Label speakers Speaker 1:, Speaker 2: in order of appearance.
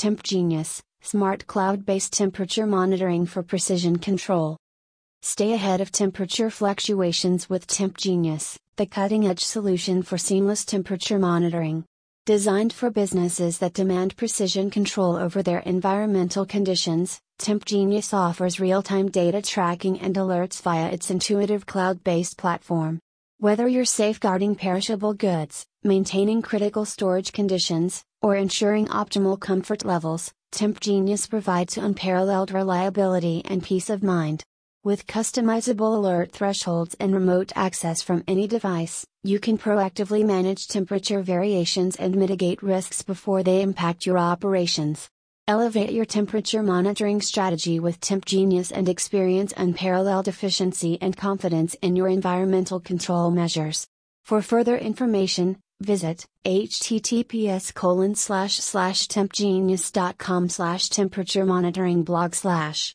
Speaker 1: Temp Genius, smart cloud based temperature monitoring for precision control. Stay ahead of temperature fluctuations with Temp Genius, the cutting edge solution for seamless temperature monitoring. Designed for businesses that demand precision control over their environmental conditions, Temp Genius offers real time data tracking and alerts via its intuitive cloud based platform. Whether you're safeguarding perishable goods, maintaining critical storage conditions, or ensuring optimal comfort levels, Temp Genius provides unparalleled reliability and peace of mind. With customizable alert thresholds and remote access from any device, you can proactively manage temperature variations and mitigate risks before they impact your operations. Elevate your temperature monitoring strategy with Temp Genius and experience unparalleled efficiency and confidence in your environmental control measures. For further information, visit https colon slash slash tempgenius.com slash temperature monitoring blog slash